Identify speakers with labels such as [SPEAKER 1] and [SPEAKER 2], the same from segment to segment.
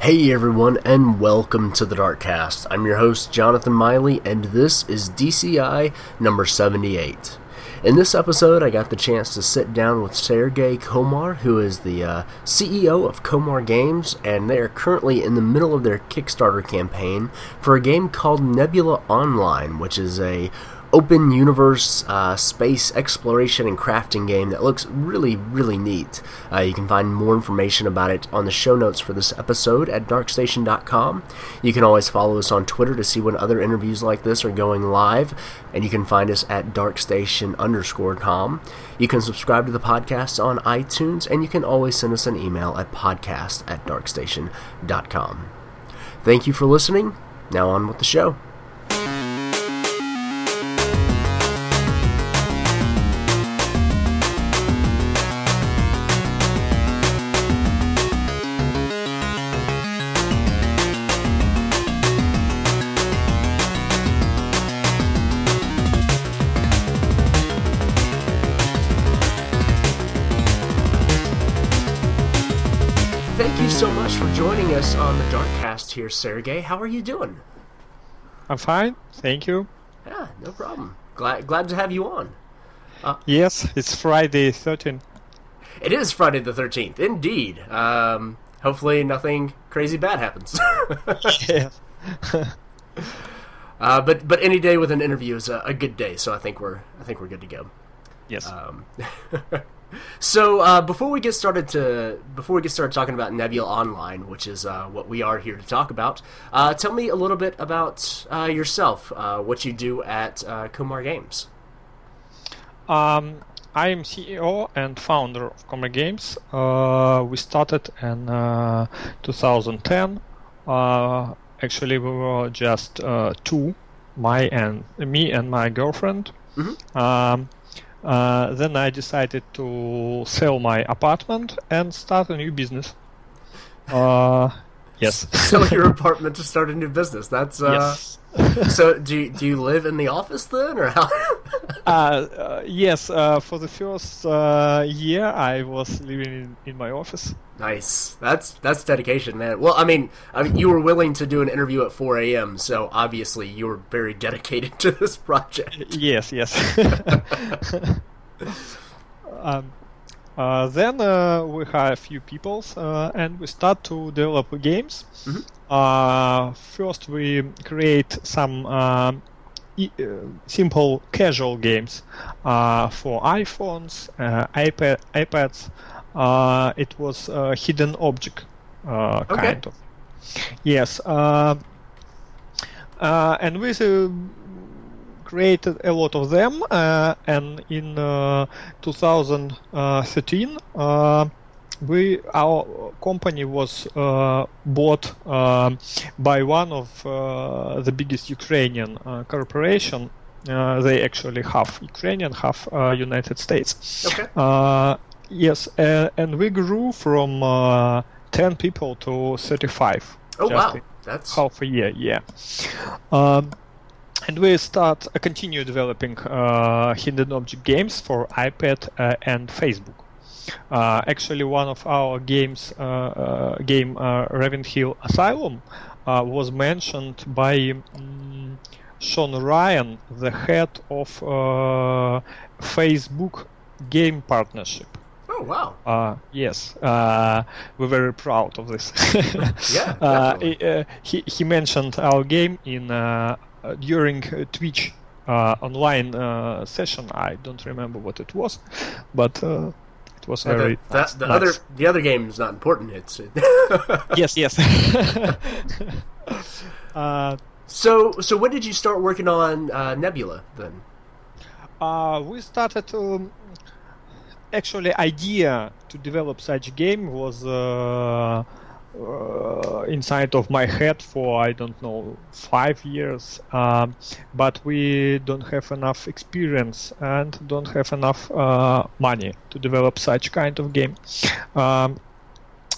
[SPEAKER 1] Hey everyone, and welcome to the Darkcast. I'm your host, Jonathan Miley, and this is DCI number 78. In this episode, I got the chance to sit down with Sergey Komar, who is the uh, CEO of Komar Games, and they are currently in the middle of their Kickstarter campaign for a game called Nebula Online, which is a open universe uh, space exploration and crafting game that looks really, really neat. Uh, you can find more information about it on the show notes for this episode at darkstation.com. You can always follow us on Twitter to see when other interviews like this are going live, and you can find us at darkstation underscore com. You can subscribe to the podcast on iTunes, and you can always send us an email at podcast at darkstation.com. Thank you for listening. Now on with the show. So much for joining us on the Darkcast here, Sergey. How are you doing?
[SPEAKER 2] I'm fine, thank you.
[SPEAKER 1] Yeah, no problem. Glad glad to have you on.
[SPEAKER 2] Yes, it's Friday 13.
[SPEAKER 1] It is Friday the 13th, indeed. Um, hopefully nothing crazy bad happens.
[SPEAKER 2] yeah.
[SPEAKER 1] uh, but but any day with an interview is a, a good day, so I think we're I think we're good to go.
[SPEAKER 2] Yes.
[SPEAKER 1] Um, so uh, before we get started to before we get started talking about Nebula Online, which is uh, what we are here to talk about, uh, tell me a little bit about uh, yourself, uh, what you do at uh, Komar Games.
[SPEAKER 2] Um, I am CEO and founder of Komar Games. Uh, we started in uh, 2010. Uh, actually, we were just uh, two, my and me and my girlfriend.
[SPEAKER 1] Mhm.
[SPEAKER 2] Um, uh, then I decided to sell my apartment and start a new business. Uh, yes.
[SPEAKER 1] Sell your apartment to start a new business. That's uh,
[SPEAKER 2] yes.
[SPEAKER 1] so. Do you, do you live in the office then, or how?
[SPEAKER 2] uh, uh, yes, uh, for the first uh, year I was living in, in my office.
[SPEAKER 1] nice. That's that's dedication, man. Well, I mean, I mean, you were willing to do an interview at 4 a.m., so obviously you were very dedicated to this project.
[SPEAKER 2] Yes, yes. um, uh, then uh, we hire a few people uh, and we start to develop games.
[SPEAKER 1] Mhm.
[SPEAKER 2] Uh, first, we create some um, e- uh, simple casual games uh, for iPhones, uh, iPad, iPads. Uh, it was a hidden object uh,
[SPEAKER 1] Okay.
[SPEAKER 2] kind of. Yes. Uh, uh, and with uh, created a lot of them uh, and in uh, 2013 uh, we our company was uh, bought um by one of uh, the biggest Ukrainian uh, corporation. Uh, they actually half Ukrainian half uh, United States.
[SPEAKER 1] Okay.
[SPEAKER 2] uh, yes uh, and we grew from uh, 10 people to 35
[SPEAKER 1] Oh wow, that's
[SPEAKER 2] half a year yeah. Um, and we start uh, continue developing uh, hidden object games for ipad uh, and facebook uh, actually one of our games uh, uh, game uh, Ravenhill Asylum uh, was mentioned by mm, Sean Ryan the head of uh, Facebook game partnership
[SPEAKER 1] oh wow.
[SPEAKER 2] uh, yes, uh, we're very proud of this.
[SPEAKER 1] Yeah,
[SPEAKER 2] uh, he, he mentioned our game in during uh, Twitch uh, online uh, session. I don't remember what it was, but uh, it was
[SPEAKER 1] The,
[SPEAKER 2] very
[SPEAKER 1] the,
[SPEAKER 2] nice-
[SPEAKER 1] the
[SPEAKER 2] nice.
[SPEAKER 1] other the other game is not important. It's
[SPEAKER 2] yes, yes. uh,
[SPEAKER 1] so so. When did you start working on uh, Nebula then?
[SPEAKER 2] Uh, we started to actually idea to develop such game was uh, inside of my head for I don't know five years, um, but we don't have enough experience and don't have enough uh, money to develop such kind of game. Um,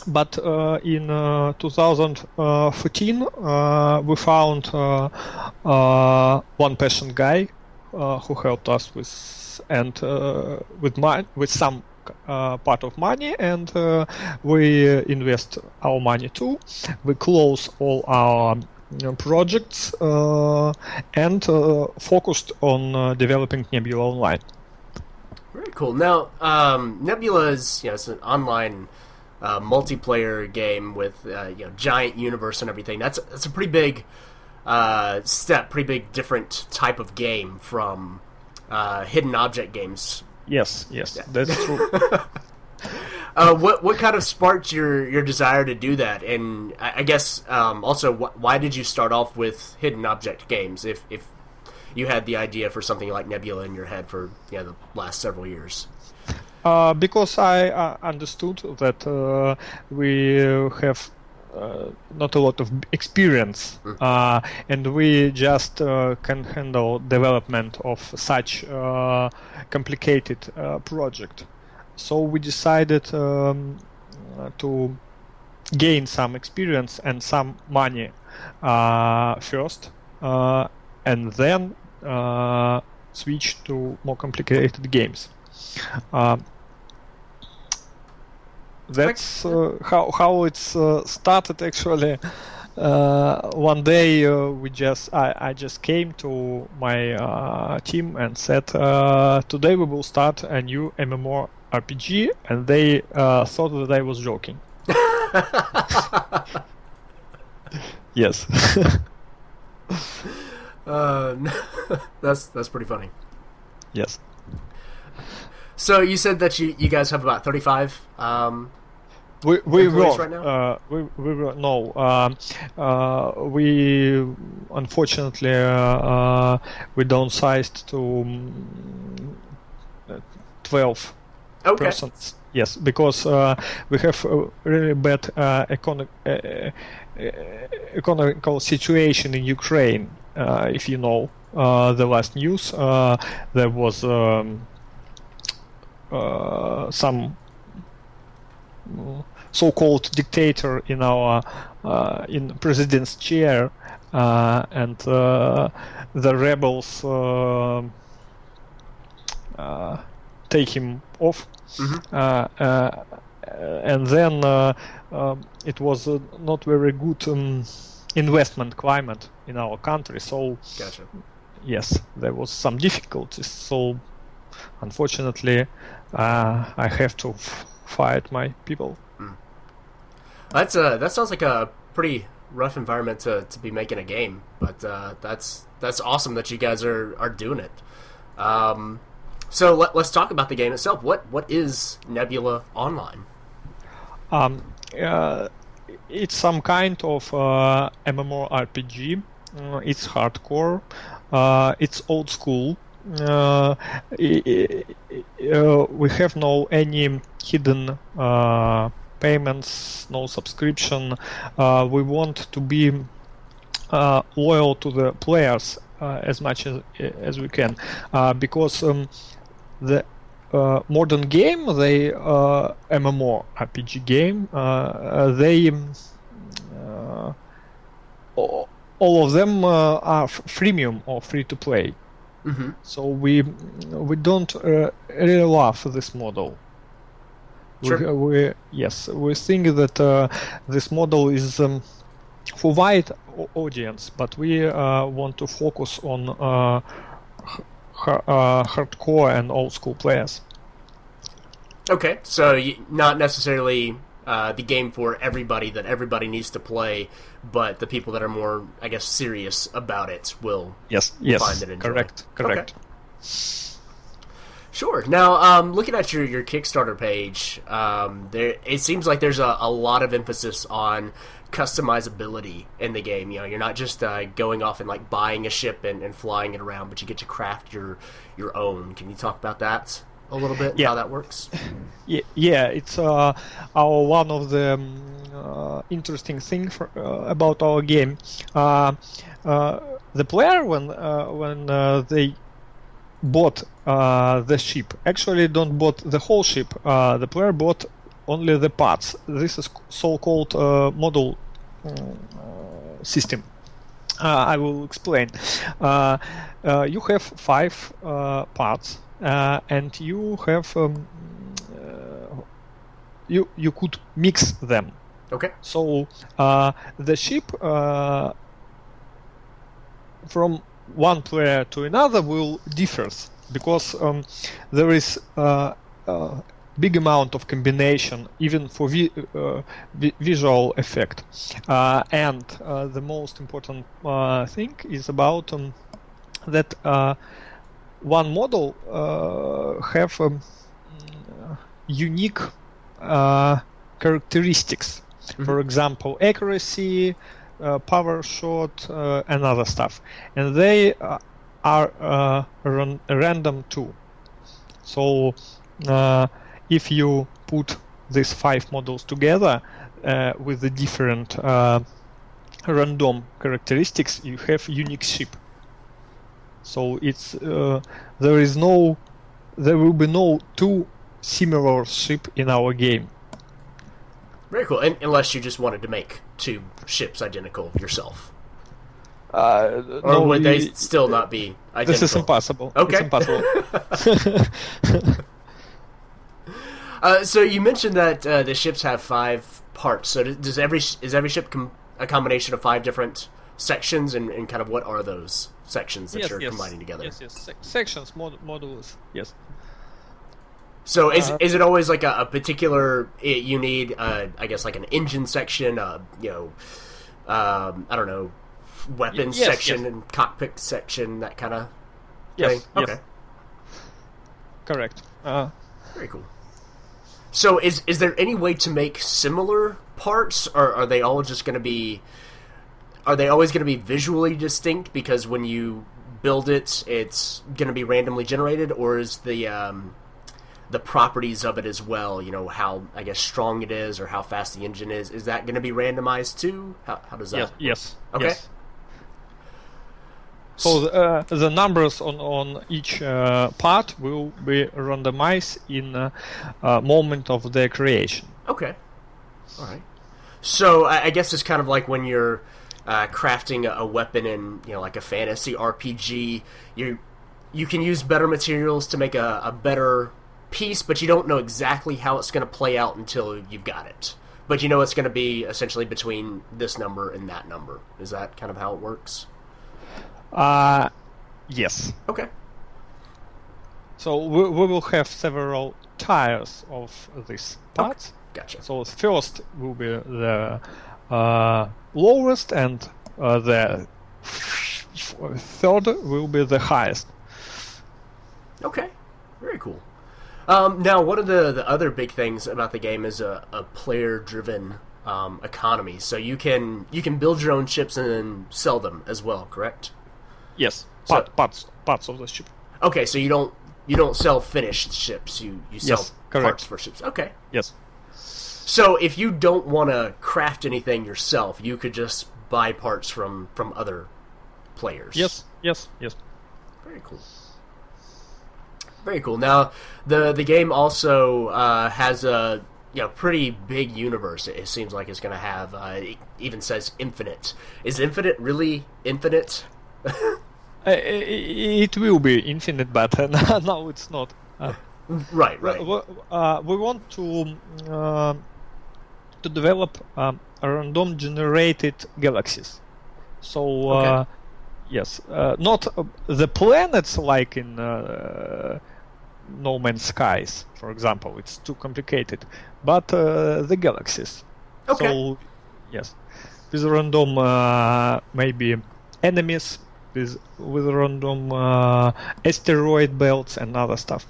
[SPEAKER 2] but uh, in uh, 2014 uh, we found uh, one passion guy who helped us with and with my with some uh, part of money and uh, we invest our money too. We close all our you know, projects uh, and uh, focused on uh, developing Nebula Online.
[SPEAKER 1] Very cool. Now, um, Nebula is you know it's an online uh, multiplayer game with you know giant universe and everything. That's that's a pretty big step, pretty big different type of game from hidden object games.
[SPEAKER 2] Yes, yes, that's true.
[SPEAKER 1] Uh, what what kind of sparked your, your desire to do that? And I, I guess um, also wh- why did you start off with hidden object games if if you had the idea for something like Nebula in your head for you know, the last several years?
[SPEAKER 2] Uh, because I uh, understood that uh, we have uh, not a lot of experience, uh, and we just uh, can handle development of such uh, complicated uh, project. So we decided um, to gain some experience and some money uh, first, uh, and then uh, switch to more complicated games. That's uh, how how it's uh, started actually. Uh, one day uh, we just I, I just came to my uh, team and said uh, today we will start a new MMORPG and they uh, thought that I was joking. yes.
[SPEAKER 1] Uh, that's that's pretty funny.
[SPEAKER 2] yes.
[SPEAKER 1] So you said that you, you guys have about thirty five. Um,
[SPEAKER 2] We we
[SPEAKER 1] Employees right
[SPEAKER 2] uh, we we no um, uh, we unfortunately uh, uh, we downsized to um, uh, twelve
[SPEAKER 1] okay.
[SPEAKER 2] persons. Yes, because uh, we have a really bad econo- uh, economical situation in Ukraine. Uh, if you know uh, the last news, uh, there was um, uh, some mm, so-called dictator in our uh, in president's chair, uh, and uh, the rebels uh, uh, take him off.
[SPEAKER 1] Mhm.
[SPEAKER 2] Uh, uh, and then uh, it was uh, not very good um, investment climate in our country. So
[SPEAKER 1] Gotcha.
[SPEAKER 2] yes, there was some difficulties. So unfortunately, uh, I have to f- fire my people.
[SPEAKER 1] That's uh that sounds like a pretty rough environment to, to be making a game, but uh, that's that's awesome that you guys are, are doing it. Um, so let, let's talk about the game itself. What what is Nebula Online?
[SPEAKER 2] Um, uh, it's some kind of uh, MMORPG. Uh, it's hardcore. Uh, it's old school. Uh, uh, we have no any hidden uh, payments, no subscription. We want to be loyal to the players as much as as we can, because um, the uh, modern game, they uh, MMO RPG game, uh, they um, all of them are freemium or free to play.
[SPEAKER 1] Mm-hmm.
[SPEAKER 2] So we we don't uh, really love this model.
[SPEAKER 1] Sure.
[SPEAKER 2] We, we yes we think that uh, this model is um, for wide au- audience, but we uh, want to focus on uh, uh, hardcore and old school players.
[SPEAKER 1] Okay, so not necessarily uh, the game for everybody that everybody needs to play, but the people that are more, I guess, serious about it will.
[SPEAKER 2] Yes, yes,
[SPEAKER 1] Find it enjoy.
[SPEAKER 2] correct, correct.
[SPEAKER 1] Sure. Now, um, looking at your, your Kickstarter page, um, there it seems like there's a, a lot of emphasis on customizability in the game. You know, you're not just uh, going off and like buying a ship and, and flying it around, but you get to craft your your own. Can you talk about that a little bit?
[SPEAKER 2] Yeah.
[SPEAKER 1] How that works?
[SPEAKER 2] Yeah, yeah it's uh, our one of the um, uh, interesting thing for, uh, about our game. Uh, uh, the player when uh, when uh, they bought uh, the ship actually don't bought the whole ship. Uh, the player bought only the parts. This is so-called uh, model uh, system. Uh, I will explain. Uh, uh, you have five uh, parts, uh, and you have um, uh, you you could mix them.
[SPEAKER 1] Okay.
[SPEAKER 2] So uh, the ship uh, from one player to another will differs because um, there is uh, a big amount of combination even for vi- uh, vi- visual effect uh, and uh, the most important uh, thing is about um, that uh, one model uh, have um, unique uh, characteristics. For example accuracy uh, power shot uh, and other stuff. And they uh, are uh, ran- random too. So uh, if you put these five models together uh, with the different uh, random characteristics you have unique ship so it's uh, there is no there will be no two similar ship in our game
[SPEAKER 1] Very cool. And, unless you just wanted to make two ships identical yourself.
[SPEAKER 2] uh,
[SPEAKER 1] Or
[SPEAKER 2] no,
[SPEAKER 1] would they
[SPEAKER 2] y-
[SPEAKER 1] still not be identical?
[SPEAKER 2] this is impossible
[SPEAKER 1] Okay.
[SPEAKER 2] it's impossible
[SPEAKER 1] Uh, so you mentioned that uh, the ships have five parts. So does, does every is every ship com- a combination of five different sections, and, and kind of what are those sections that
[SPEAKER 2] yes,
[SPEAKER 1] you're
[SPEAKER 2] yes.
[SPEAKER 1] combining together?
[SPEAKER 2] Yes, yes. Sec- sections, mod- modules. Yes.
[SPEAKER 1] So is
[SPEAKER 2] Uh,
[SPEAKER 1] is it always like a, a particular? It, you need, uh, I guess, like an engine section, uh, you know, um, I don't know, weapons
[SPEAKER 2] yes,
[SPEAKER 1] section
[SPEAKER 2] yes.
[SPEAKER 1] and cockpit section, that kind of
[SPEAKER 2] Yes.
[SPEAKER 1] thing.
[SPEAKER 2] yes.
[SPEAKER 1] Okay,
[SPEAKER 2] Correct. Uh,
[SPEAKER 1] very cool. So is is there any way to make similar parts, or are they all just going to be? Are they always going to be visually distinct because when you build it, it's going to be randomly generated, or is the um, the properties of it as well? You know how I guess strong it is, or how fast the engine is. Is that going to be randomized too? How, how does that?
[SPEAKER 2] yes. Yes.
[SPEAKER 1] Okay.
[SPEAKER 2] Yes. So the, uh, the numbers on on each uh, part will be randomized in a, uh moment of their creation.
[SPEAKER 1] Okay. All right. So I I guess it's kind of like when you're uh, crafting a, a weapon in you know like a fantasy RPG. You you can use better materials to make a, a better piece, but you don't know exactly how it's going to play out until you've got it. But you know it's going to be essentially between this number and that number. Is that kind of how it works?
[SPEAKER 2] Uh, yes.
[SPEAKER 1] Okay.
[SPEAKER 2] So we, we will have several tiers of these parts.
[SPEAKER 1] Gotcha.
[SPEAKER 2] So first will be the uh, lowest, and uh, the third will be the highest.
[SPEAKER 1] Okay, very cool. Um, now, one of the, the other big things about the game is a, a player driven um, economy. So you can you can build your own ships and then sell them as well. Correct?
[SPEAKER 2] Yes,
[SPEAKER 1] So-
[SPEAKER 2] part, parts parts of the ship.
[SPEAKER 1] Okay, so you don't you don't sell finished ships. You you sell
[SPEAKER 2] Yes,
[SPEAKER 1] parts for ships. Okay.
[SPEAKER 2] Yes.
[SPEAKER 1] So if you don't want to craft anything yourself, you could just buy parts from from other players.
[SPEAKER 2] Yes. Yes. Yes.
[SPEAKER 1] Very cool. Very cool. Now, the the game also uh, has a you know pretty big universe. It, seems like it's going to have. Uh, it even says infinite. Is infinite really infinite?
[SPEAKER 2] Uh, it will be infinite, but uh, now it's not. Uh,
[SPEAKER 1] right. Right.
[SPEAKER 2] uh, we want to uh, to develop um, random generated galaxies. So uh,
[SPEAKER 1] Okay.
[SPEAKER 2] yes, uh, not uh, the planets like in uh, No Man's Skies, for example. It's too complicated, but uh, the galaxies.
[SPEAKER 1] Okay.
[SPEAKER 2] So yes, with random uh, maybe enemies. With, with random uh, asteroid belts and other stuff.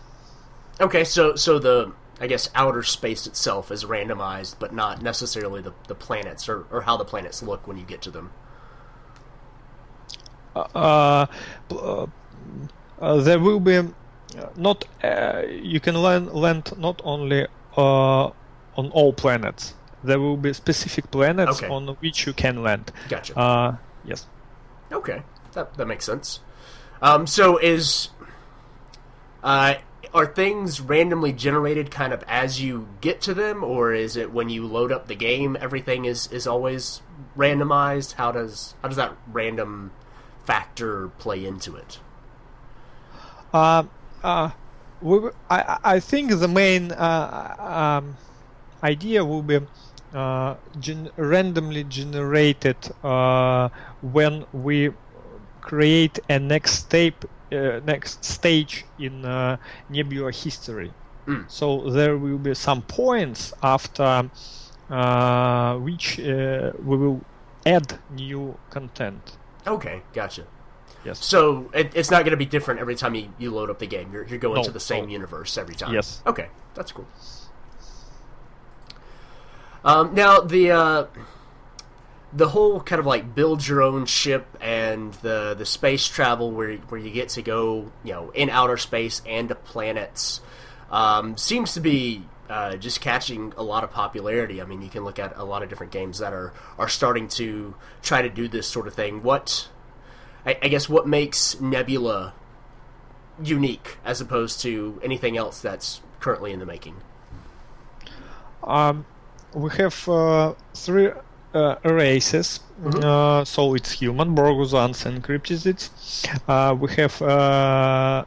[SPEAKER 1] Okay. So so the I guess outer space itself is randomized, but not necessarily the the planets or or how the planets look when you get to them.
[SPEAKER 2] uh, uh, uh, there will be uh, not uh, you can land land not only uh, on all planets. There will be specific planets
[SPEAKER 1] Okay.
[SPEAKER 2] on which you can land.
[SPEAKER 1] Gotcha.
[SPEAKER 2] Uh, yes.
[SPEAKER 1] Okay, that that makes sense. Um, so is uh, are things randomly generated kind of as you get to them, or is it when you load up the game, everything is is always randomized? How does how does that random factor play into it?
[SPEAKER 2] Uh, uh, we, I I think the main uh, um, idea will be uh, gen- randomly generated uh, when we create a next step, uh, next stage in uh, Nebula history.
[SPEAKER 1] Mm.
[SPEAKER 2] So there will be some points after uh, which uh, we will add new content.
[SPEAKER 1] Okay, gotcha.
[SPEAKER 2] Yes.
[SPEAKER 1] So it, it's not going to be different every time you, you load up the game. You're, you're going
[SPEAKER 2] No,
[SPEAKER 1] to the same
[SPEAKER 2] no.
[SPEAKER 1] universe every time.
[SPEAKER 2] Yes.
[SPEAKER 1] Okay, that's cool. Um, now the uh, the whole kind of like build your own ship and the the space travel where where you get to go you know in outer space and to planets um, seems to be uh, just catching a lot of popularity. I mean, you can look at a lot of different games that are are starting to try to do this sort of thing. What I, I guess what makes Nebula unique as opposed to anything else that's currently in the making?
[SPEAKER 2] Um, we have uh, three uh, races. Uh, so it's human, Borguzans, and Cryptizids. Uh, we have uh,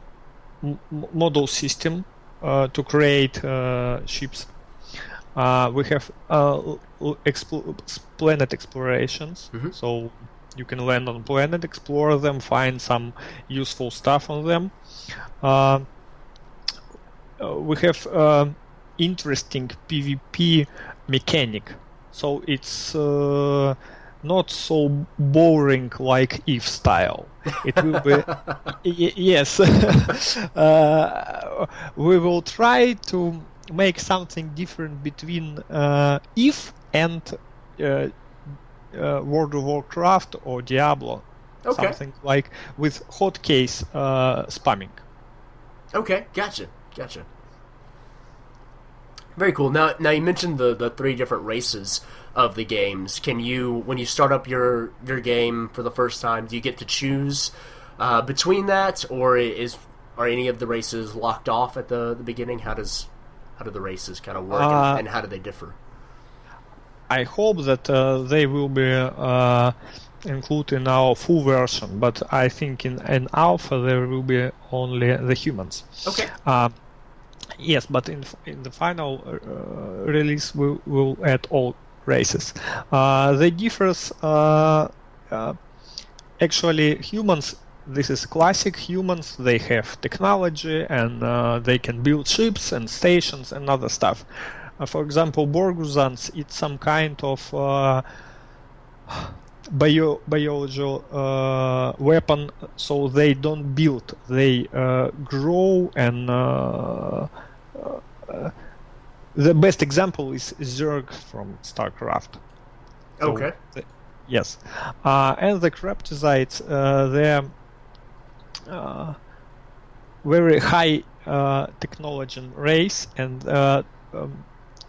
[SPEAKER 2] m- m- model system uh, to create uh, ships. Uh, we have uh, l- l- expl- planet explorations.
[SPEAKER 1] Mhm.
[SPEAKER 2] So you can land on planet, explore them, find some useful stuff on them. Uh, uh, we have um interesting PvP mechanic. So it's uh, not so boring like EVE style. It will be y- yes. uh, we will try to make something different between uh, if and uh, uh, World of Warcraft or Diablo.
[SPEAKER 1] Okay.
[SPEAKER 2] Something like with hotkeys uh, spamming.
[SPEAKER 1] Okay, gotcha, gotcha. Very cool. Now, now you mentioned the the three different races of the games. Can you, when you start up your your game for the first time, do you get to choose uh, between that, or is are any of the races locked off at the the beginning? How does how do the races kind of work,
[SPEAKER 2] Uh,
[SPEAKER 1] and, and how do they differ?
[SPEAKER 2] I hope that uh, they will be uh, included in our full version, but I think in an alpha there will be only the humans.
[SPEAKER 1] Okay.
[SPEAKER 2] Um, yes, but in in the final uh, release we will add all races. Uh, they differs. Uh, actually, humans. This is classic humans. They have technology and uh, they can build ships and stations and other stuff. Uh, for example, Borguzans. It's some kind of uh, bio biological uh, weapon. So they don't build. They uh, grow and. Uh, uh, the best example is Zerg from StarCraft. So
[SPEAKER 1] Okay.
[SPEAKER 2] the- yes, uh, and the Cryptizites, uh, they're uh, very high uh, technology race, and uh, um,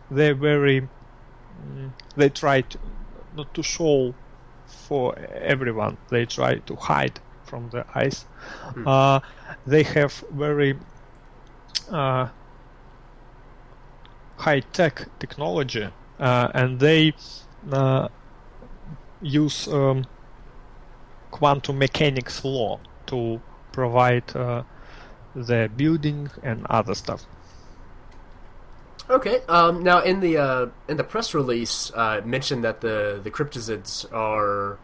[SPEAKER 2] they're very. mm, they try to not to show for everyone. They try to hide from the eyes.
[SPEAKER 1] Hmm.
[SPEAKER 2] Uh, they have very uh, high tech technology, uh, and they uh, use um, quantum mechanics law to provide uh, the building and other stuff.
[SPEAKER 1] Okay. Um, now, in the uh, in the press release, uh, it mentioned that the the cryptizids are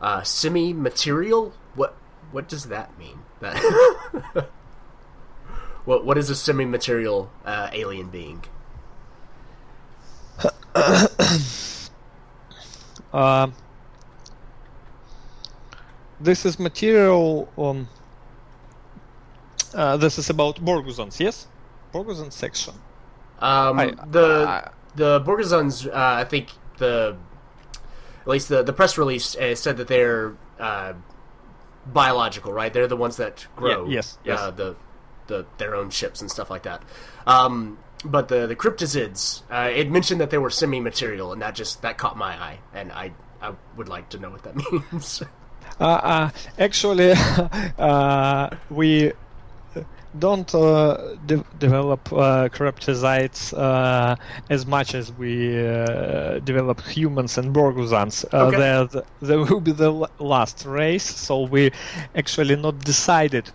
[SPEAKER 1] uh, semi-material. What what does that mean? That what what is a semi-material uh, alien being?
[SPEAKER 2] Uh, this is material. Um, uh, this is about Borguzans, yes? Borguzan section.
[SPEAKER 1] Um,
[SPEAKER 2] I-
[SPEAKER 1] the
[SPEAKER 2] I-
[SPEAKER 1] the Borgazons, uh, I think the at least the the press release uh, said that they're uh, biological, right? They're the ones that grow.
[SPEAKER 2] Yeah, yes, yes.
[SPEAKER 1] Uh, the the their own ships and stuff like that. Um, but the the cryptizids, uh, it mentioned that they were semi material, and that just that caught my eye, and I I would like to know what that means.
[SPEAKER 2] Uh, uh, actually, uh, we don't uh, de- develop uh, cryptizites uh, as much as we uh, develop humans and Borguzans. Uh,
[SPEAKER 1] Okay.
[SPEAKER 2] the- they will be the last race, so we actually not decided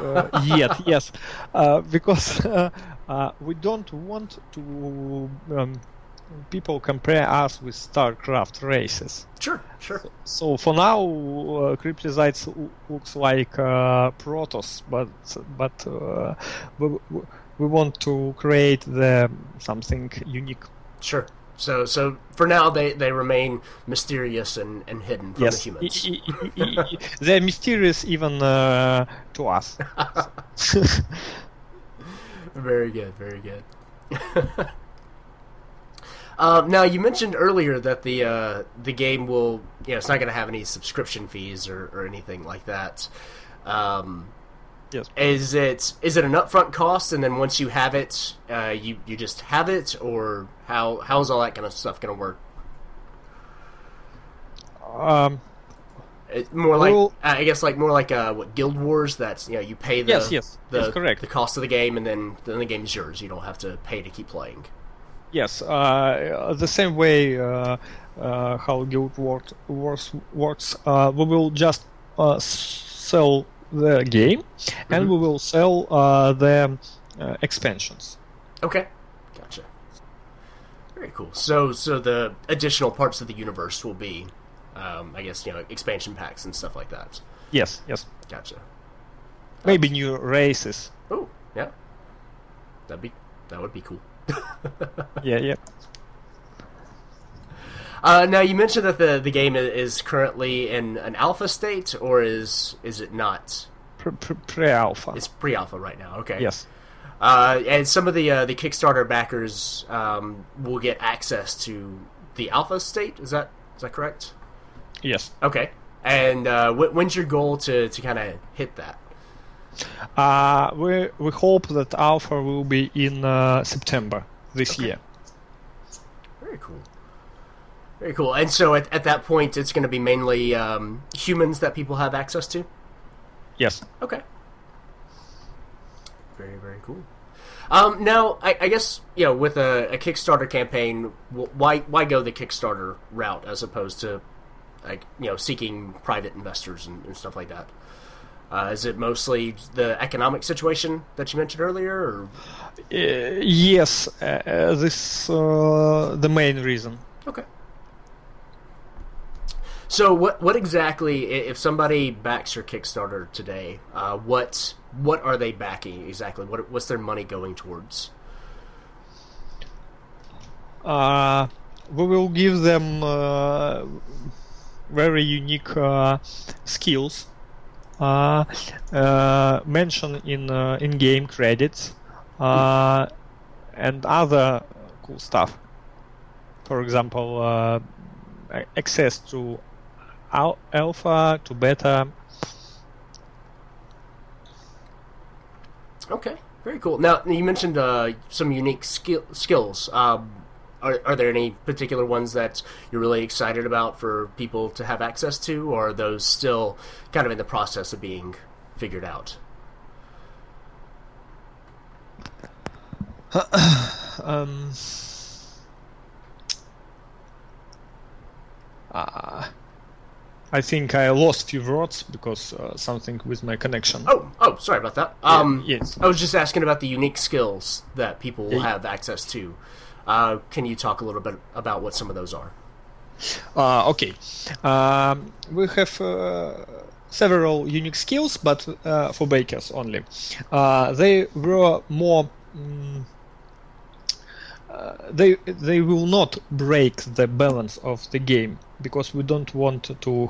[SPEAKER 2] uh, yet. Yes, uh, because uh, uh, we don't want to um, people compare us with StarCraft races.
[SPEAKER 1] Sure, sure.
[SPEAKER 2] So for now, uh, looks like uh, Protoss, but but uh, we, we want to create the something unique.
[SPEAKER 1] Sure. So so for now they, they remain mysterious and, and hidden from
[SPEAKER 2] yes.
[SPEAKER 1] the humans.
[SPEAKER 2] I- I- I- I- They're mysterious even uh, to us.
[SPEAKER 1] Very good, very good. um, now you mentioned earlier that the uh, the game will you know it's not going to have any subscription fees or, or anything like that. Um,
[SPEAKER 2] yes.
[SPEAKER 1] is it is it an upfront cost and then once you have it, uh, you you just have it, or how how's all that kind of stuff going to work?
[SPEAKER 2] Um,
[SPEAKER 1] It, more like I guess like more like uh, what Guild Wars. That's you know you pay the
[SPEAKER 2] Yes, yes,
[SPEAKER 1] the,
[SPEAKER 2] yes, correct.
[SPEAKER 1] the cost of the game and then then the game is yours. You don't have to pay to keep playing.
[SPEAKER 2] Yes, uh, the same way uh, uh, how Guild Wars works, uh, we will just uh, sell the game and
[SPEAKER 1] Mhm.
[SPEAKER 2] we will sell uh, the uh, expansions.
[SPEAKER 1] Okay, gotcha. Very cool. So, so the additional parts of the universe will be, um, I guess, you know, expansion packs and stuff like that.
[SPEAKER 2] Yes, yes.
[SPEAKER 1] Gotcha.
[SPEAKER 2] Maybe new races.
[SPEAKER 1] Oh, yeah. That'd be that would be cool.
[SPEAKER 2] Yeah, yeah.
[SPEAKER 1] Uh, now you mentioned that the the game is currently in an alpha state, or is is it not?
[SPEAKER 2] Pre- pre- Pre-alpha.
[SPEAKER 1] It's pre-alpha right now. Okay.
[SPEAKER 2] Yes.
[SPEAKER 1] Uh, and some of the uh, the Kickstarter backers um, will get access to the alpha state. Is that is that correct?
[SPEAKER 2] Yes.
[SPEAKER 1] Okay. And uh, wh- when's your goal to, to kind of hit that?
[SPEAKER 2] Uh, we we hope that alpha will be in uh, September this
[SPEAKER 1] Okay.
[SPEAKER 2] year.
[SPEAKER 1] Very cool. Very cool. And so at, at that point, it's going to be mainly um, humans that people have access to?
[SPEAKER 2] Yes.
[SPEAKER 1] Okay. Very, very cool. Um, now, I, I guess, you know, with a, a Kickstarter campaign, why, why go the Kickstarter route as opposed to, like, you know, seeking private investors and, and stuff like that? Uh, is it mostly the economic situation that you mentioned earlier, or
[SPEAKER 2] Uh, yes, uh, uh, this uh, the main reason.
[SPEAKER 1] Okay. So what what exactly if somebody backs your Kickstarter today, uh, what what are they backing exactly? What what's their money going towards?
[SPEAKER 2] Uh, we will give them uh, very unique uh, skills uh, uh, mentioned in uh, in game credits and other cool stuff. For example, access to al- alpha to beta.
[SPEAKER 1] Okay, very cool. Now you mentioned uh, some unique skill, skills. Um, are, are there any particular ones that you're really excited about for people to have access to, or are those still kind of in the process of being figured out?
[SPEAKER 2] Um, uh, I think I lost few words because uh, something with my connection.
[SPEAKER 1] Oh, oh, sorry about that. Um,
[SPEAKER 2] yes.
[SPEAKER 1] I was just asking about the unique skills that people will
[SPEAKER 2] Yeah.
[SPEAKER 1] have access to. Uh, can you talk a little bit about what some of those are?
[SPEAKER 2] Uh, okay. Um, we have uh, several unique skills, but uh, for bakers only. Uh, they were more. mm, uh, they they will not break the balance of the game because we don't want to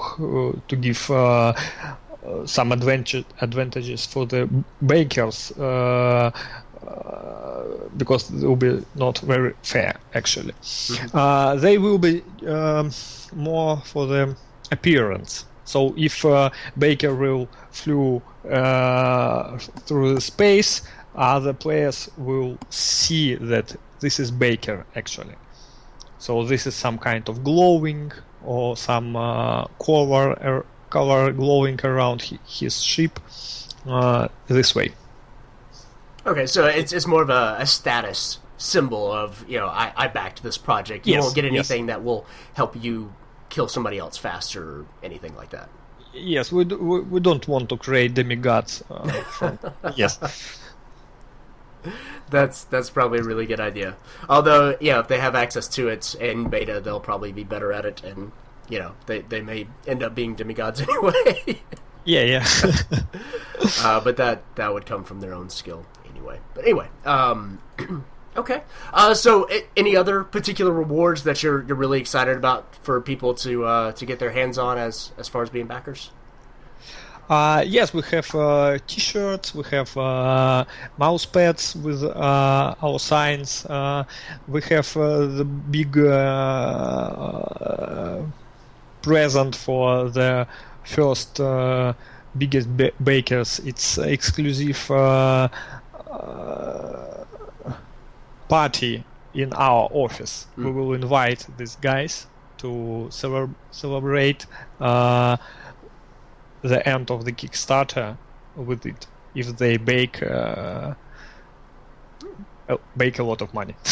[SPEAKER 2] to give some advantage advantages for the bakers uh, because it will be not very fair actually. Uh, they will be um, more for the appearance. So if uh, Baker will flew uh, through the space, other players will see that this is Baker actually. So this is some kind of glowing or some uh, color er, color glowing around his ship uh, this way.
[SPEAKER 1] Okay, so it's it's more of a, a status symbol of you know I, I backed this project. You
[SPEAKER 2] Yes,
[SPEAKER 1] won't get
[SPEAKER 2] yes.
[SPEAKER 1] anything that will help you kill somebody else faster or anything like that.
[SPEAKER 2] Yes, we, do, we, we don't want to create demigods. Uh, from, yes.
[SPEAKER 1] that's that's probably a really good idea. Although, yeah, if they have access to it in beta, they'll probably be better at it, and you know, they they may end up being demigods anyway.
[SPEAKER 2] yeah, yeah.
[SPEAKER 1] uh, but that that would come from their own skill anyway. But anyway, um, okay. Uh, so, a- any other particular rewards that you're you're really excited about for people to uh, to get their hands on as as far as being backers?
[SPEAKER 2] Uh, yes, we have uh, T-shirts, we have uh, mouse pads with uh, our signs. Uh, we have uh, the big uh, present for the first biggest ba- bakers. It's exclusive party in our office. We will invite these guys to celeb- celebrate. Uh, the end of the Kickstarter with it if they bake uh, uh, bake a lot of money.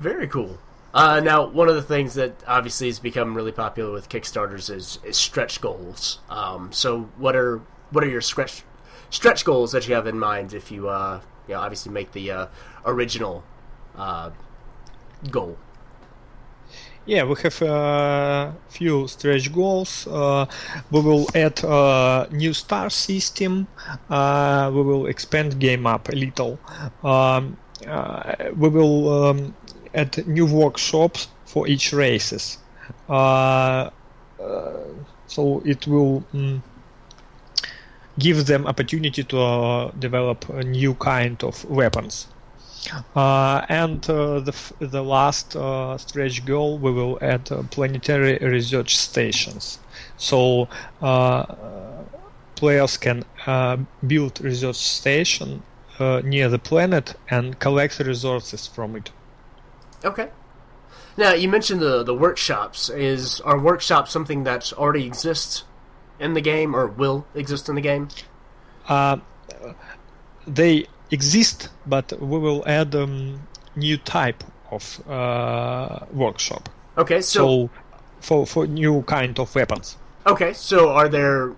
[SPEAKER 1] Very cool. Uh, now, one of the things that obviously has become really popular with Kickstarters is, is stretch goals. Um, so, what are what are your stretch stretch goals that you have in mind if you, uh, you know, obviously make the uh, original uh, goal?
[SPEAKER 2] yeah, we have a few stretch goals. Uh, we will add a new star system. Uh, we will expand game up a little. Um, uh, we will um, add new workshops for each races. Uh, uh, so it will mm, give them opportunity to uh, develop a new kind of weapons. Uh, and uh, the f- the last uh, stretch goal we will add uh, planetary research stations, so uh, players can build research station near the planet and collect resources from it.
[SPEAKER 1] Okay. Now, you mentioned the the workshops. Is are workshops something that already exists in the game or will exist in the game?
[SPEAKER 2] Uh, they exist, but we will add a um, new type of uh, workshop.
[SPEAKER 1] Okay, so,
[SPEAKER 2] So for for new kind of weapons.
[SPEAKER 1] okay, so are there?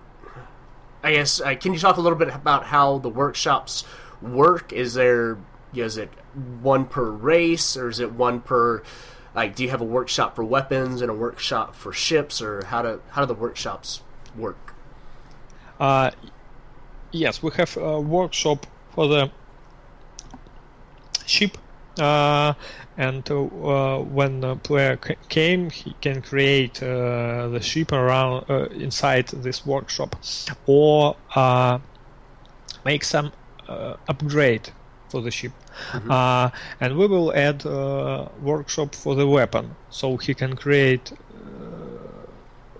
[SPEAKER 1] I guess uh, can you talk a little bit about how the workshops work? Is there is it one per race or is it one per? Like, do you have a workshop for weapons and a workshop for ships, or how do how do the workshops work?
[SPEAKER 2] Uh, yes, we have a workshop for the ship, uh, and uh, when the player c- came, he can create uh, the ship around uh, inside this workshop, or uh, make some uh, upgrade for the ship. Uh, and we will add uh, workshop for the weapon, so he can create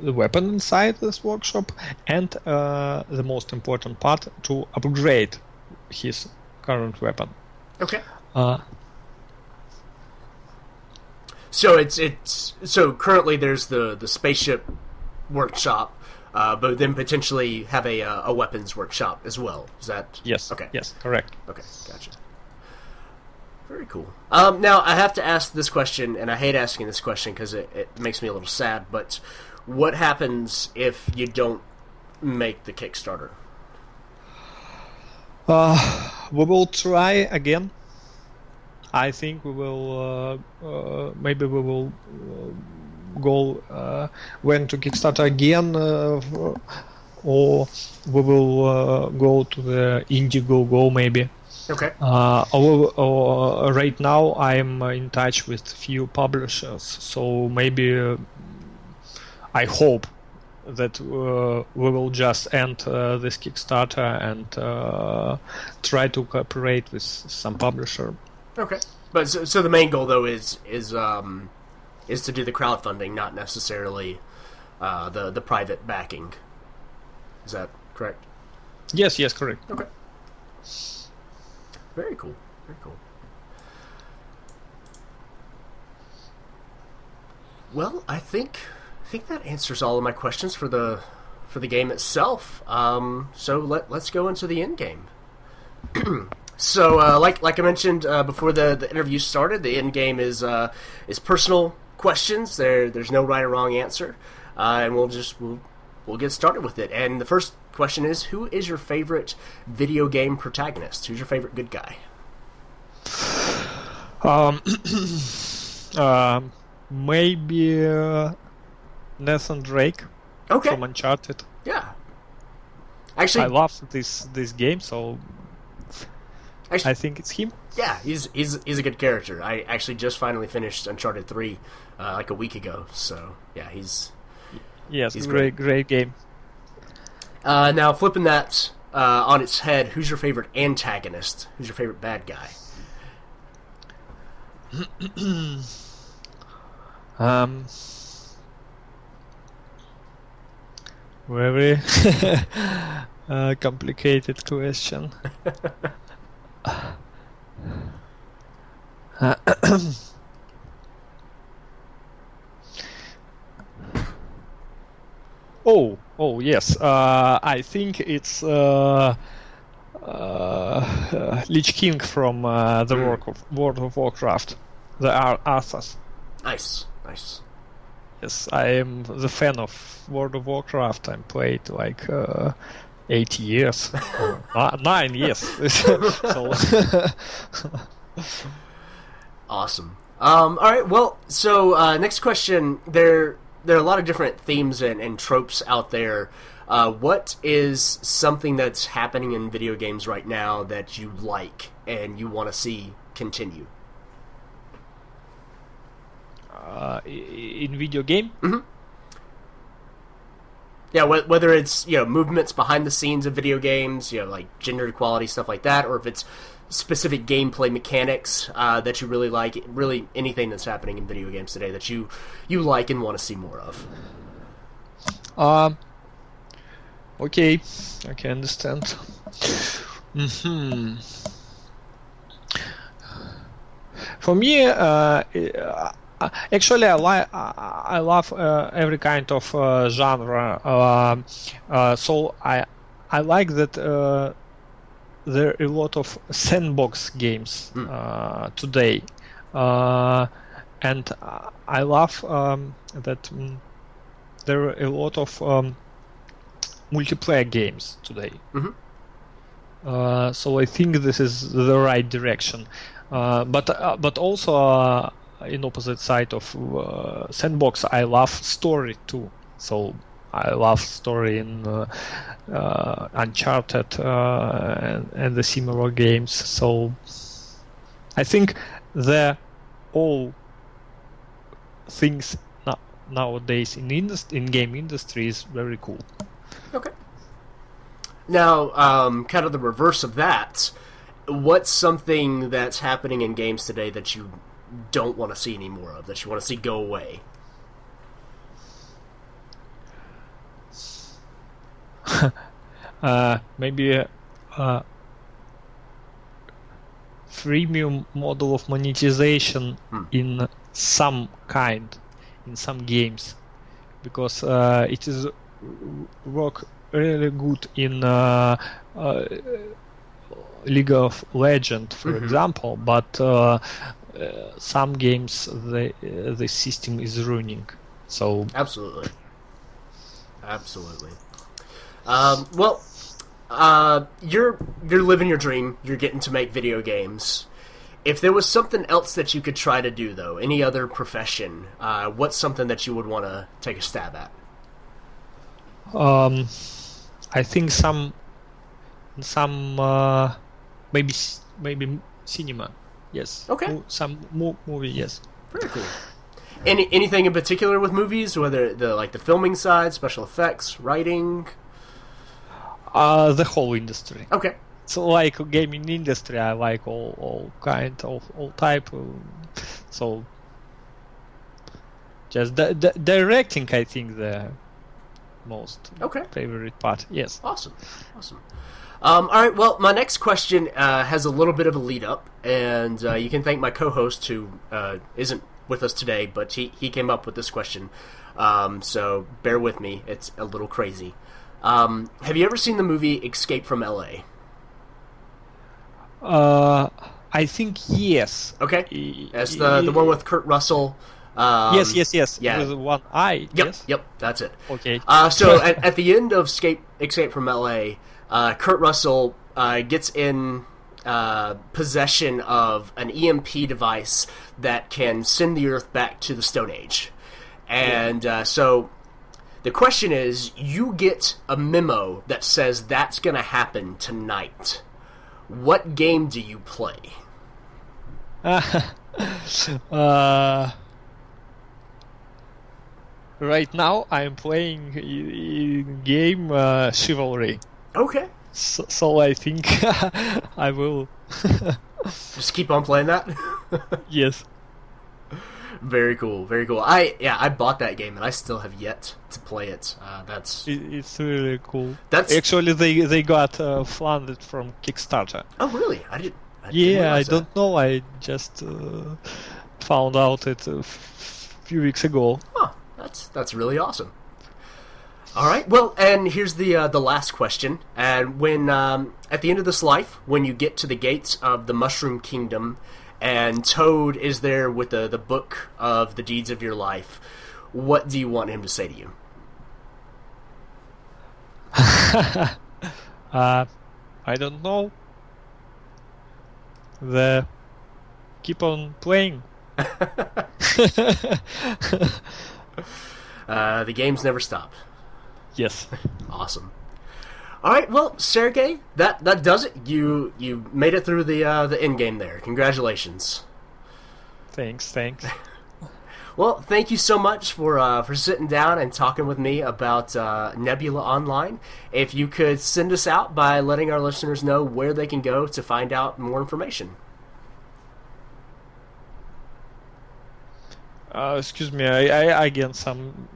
[SPEAKER 2] the weapon inside this workshop, and uh, the most important part to upgrade his current weapon.
[SPEAKER 1] Okay.
[SPEAKER 2] Uh,
[SPEAKER 1] So it's it's so currently there's the the spaceship workshop, uh, but then potentially have a uh, a weapons workshop as well. Is that
[SPEAKER 2] yes.
[SPEAKER 1] Okay.
[SPEAKER 2] Yes. Correct.
[SPEAKER 1] Okay, gotcha. Very cool. Um, now I have to ask this question, and I hate asking this question because it, it makes me a little sad. But what happens if you don't make the Kickstarter?
[SPEAKER 2] Uh, we will try again. I think we will. Uh, uh, maybe we will uh, go uh, when to Kickstarter again, uh, or we will uh, go to the Indiegogo maybe.
[SPEAKER 1] Okay.
[SPEAKER 2] Uh, or, or right now I'm in touch with few publishers, so maybe I hope that uh, we will just end uh, this Kickstarter and uh, try to cooperate with some publisher.
[SPEAKER 1] Okay. But so, so the main goal though is is um is to do the crowdfunding, not necessarily uh, the the private backing. Is that correct?
[SPEAKER 2] Yes, yes, correct.
[SPEAKER 1] Okay. Very cool. Very cool. Well, I think think that answers all of my questions for the for the game itself. Um, so let let's go into the end game. so, uh, like like I mentioned uh, before the, the interview started, the end game is uh, is personal questions. There there's no right or wrong answer, uh, and we'll just we'll we'll get started with it. And the first question is Who is your favorite video game protagonist? Who's your favorite good guy?
[SPEAKER 2] Um, um maybe uh, Nathan Drake
[SPEAKER 1] Okay.
[SPEAKER 2] from Uncharted.
[SPEAKER 1] Yeah. Actually,
[SPEAKER 2] I love this this game, so
[SPEAKER 1] actually
[SPEAKER 2] I think it's him.
[SPEAKER 1] yeah, he's he's he's a good character. I actually just finally finished Uncharted three uh, like a week ago. So yeah, he's
[SPEAKER 2] Yes,
[SPEAKER 1] He's
[SPEAKER 2] great, great game.
[SPEAKER 1] uh, now flipping that uh, on its head. Who's your favorite antagonist? Who's your favorite bad guy?
[SPEAKER 2] Um, very uh, complicated question. oh, oh yes. Uh, I think it's uh, uh, Lich King from uh, the work of World of Warcraft, the Ar- Arthas.
[SPEAKER 1] Nice, nice.
[SPEAKER 2] Yes, I am the fan of World of Warcraft. I played like uh, eight years, nine years. so
[SPEAKER 1] Awesome. Um, all right. Well, so uh, next question. There, there are a lot of different themes and, and tropes out there. Uh, what is something that's happening in video games right now that you like and you want to see continue?
[SPEAKER 2] Uh, in video game,
[SPEAKER 1] Yeah, wh- whether it's you know movements behind the scenes of video games, you know like gender equality stuff like that, or if it's specific gameplay mechanics uh, that you really like, really anything that's happening in video games today that you you like and want to see more of.
[SPEAKER 2] um, okay, I can understand. Hmm. For me, uh, uh, actually, I like I love uh, every kind of uh, genre. Um uh, so I I like that uh, there are a lot of sandbox games uh, today, uh, and I love um, that mm, there are a lot of um, multiplayer games today.
[SPEAKER 1] Mhm.
[SPEAKER 2] Uh, so I think this is the right direction. Uh, but uh, but also uh, in opposite side of uh, sandbox, I love story too. So I love story in uh, uh, Uncharted uh, and, and the similar games. So I think the all things no- nowadays in indus- in game industry is very cool.
[SPEAKER 1] Okay. Now, um, kind of the reverse of that. What's something that's happening in games today that you don't want to see any more of? That you want to see go away?
[SPEAKER 2] uh, maybe a uh, freemium model of monetization in some kind in some games because uh, it is work really good in uh, uh, League of Legend, for example, but uh, uh, some games the uh, the system is ruining. So
[SPEAKER 1] Absolutely. Absolutely. Um, well, uh, you're you're living your dream. You're getting to make video games. If there was something else that you could try to do, though, any other profession, uh, what's something that you would want to take a stab at?
[SPEAKER 2] Um, I think some, some uh, maybe maybe cinema. Yes.
[SPEAKER 1] Okay.
[SPEAKER 2] Mo- some mo- movie. Yes.
[SPEAKER 1] Very cool. Any anything in particular with movies, whether the like the filming side, special effects, writing?
[SPEAKER 2] Uh, the whole industry.
[SPEAKER 1] Okay.
[SPEAKER 2] So like gaming industry, I like all all kind of all type. So just the, the directing, I think the most
[SPEAKER 1] Okay.
[SPEAKER 2] favorite part. Yes.
[SPEAKER 1] Awesome. Awesome. Um, all right. Well, my next question uh, has a little bit of a lead up, and uh, you can thank my co-host who uh, isn't with us today, but he he came up with this question. Um, so bear with me; it's a little crazy. Um, have you ever seen the movie Escape from L.A.?
[SPEAKER 2] Uh, I think yes.
[SPEAKER 1] Okay, that's the the one with Kurt Russell. Um,
[SPEAKER 2] yes, yes, yes.
[SPEAKER 1] yeah.
[SPEAKER 2] With one eye.
[SPEAKER 1] Yep,
[SPEAKER 2] Yes.
[SPEAKER 1] yep, that's it.
[SPEAKER 2] Okay.
[SPEAKER 1] Uh, so at, at the end of Escape, Escape from LA, uh, Kurt Russell uh, gets in uh, possession of an EMP device that can send the Earth back to the Stone Age. And uh, so the question is you get a memo that says that's going to happen tonight. What game do you play?
[SPEAKER 2] uh, right now, I'm playing game uh, Chivalry.
[SPEAKER 1] Okay.
[SPEAKER 2] So, so I think I will.
[SPEAKER 1] Just keep on playing that.
[SPEAKER 2] yes.
[SPEAKER 1] very cool, very cool. I yeah, I bought that game and I still have yet to play it. Uh, that's
[SPEAKER 2] It, it's really cool.
[SPEAKER 1] That's-
[SPEAKER 2] actually they they got uh, funded from Kickstarter.
[SPEAKER 1] oh really? I didn't. I
[SPEAKER 2] Yeah, I
[SPEAKER 1] that.
[SPEAKER 2] don't know. I just uh, found out it a f- few weeks ago.
[SPEAKER 1] Huh, that's that's really awesome. All right. Well, and here's the uh, the last question. And when um, at the end of this life, when you get to the gates of the Mushroom Kingdom, and Toad is there with the the book of the deeds of your life, what do you want him to say to you?
[SPEAKER 2] Uh, I don't know. The keep on playing.
[SPEAKER 1] Uh, the games never stop.
[SPEAKER 2] Yes.
[SPEAKER 1] Awesome. All right, well, Sergey, that that does it. You you made it through the uh, the end game there. Congratulations.
[SPEAKER 2] Thanks. Thanks.
[SPEAKER 1] Well, thank you so much for uh, for sitting down and talking with me about uh, Nebula Online. If you could send us out by letting our listeners know where they can go to find out more information.
[SPEAKER 2] Uh, excuse me. I, I again some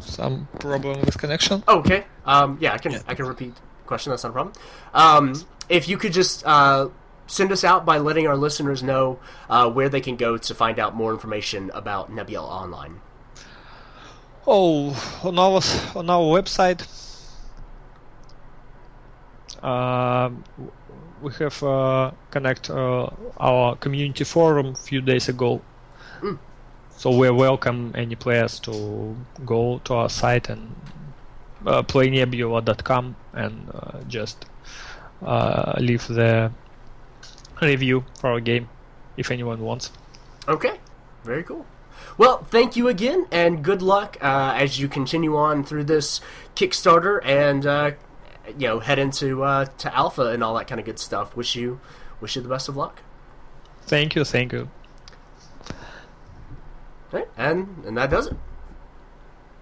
[SPEAKER 2] some problem with connection.
[SPEAKER 1] Oh, okay. Um, yeah, I can I can repeat the question. That's not a problem. Um, if you could just uh, send us out by letting our listeners know uh, where they can go to find out more information about Nebula Online.
[SPEAKER 2] Oh, on our on our website, um, we have uh, connect uh, our community forum a few days ago. So we welcome any players to go to our site and uh, playnebula.com and uh, just uh, leave the review for our game if anyone wants.
[SPEAKER 1] Okay, very cool. Well, thank you again, and good luck uh, as you continue on through this Kickstarter and uh, you know head into uh, to Alpha and all that kind of good stuff. Wish you wish you the best of luck.
[SPEAKER 2] Thank you, thank you.
[SPEAKER 1] Okay, and and that does it.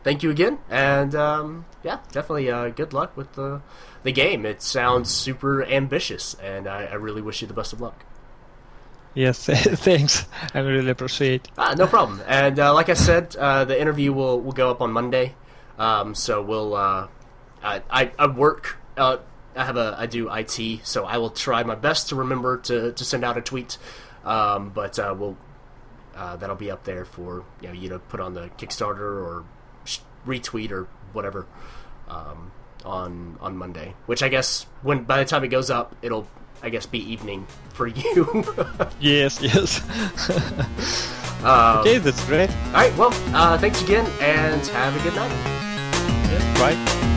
[SPEAKER 1] Thank you again, and um, yeah, definitely uh, good luck with the the game. It sounds super ambitious, and I, I really wish you the best of luck.
[SPEAKER 2] Yes, thanks. I really appreciate.
[SPEAKER 1] Ah, no problem. And uh, like I said, uh, the interview will will go up on Monday. Um, so we'll. Uh, I, I I work. Uh, I have a I do IT, so I will try my best to remember to, to send out a tweet. Um, but uh, we'll uh, that'll be up there for you know you to put on the Kickstarter or retweet or whatever um, on on Monday. Which I guess when by the time it goes up, it'll I guess be evening for you.
[SPEAKER 2] Yes, yes.
[SPEAKER 1] um,
[SPEAKER 2] okay, that's great.
[SPEAKER 1] All right. Well, uh, thanks again, and have a good night.
[SPEAKER 2] Yeah, bye.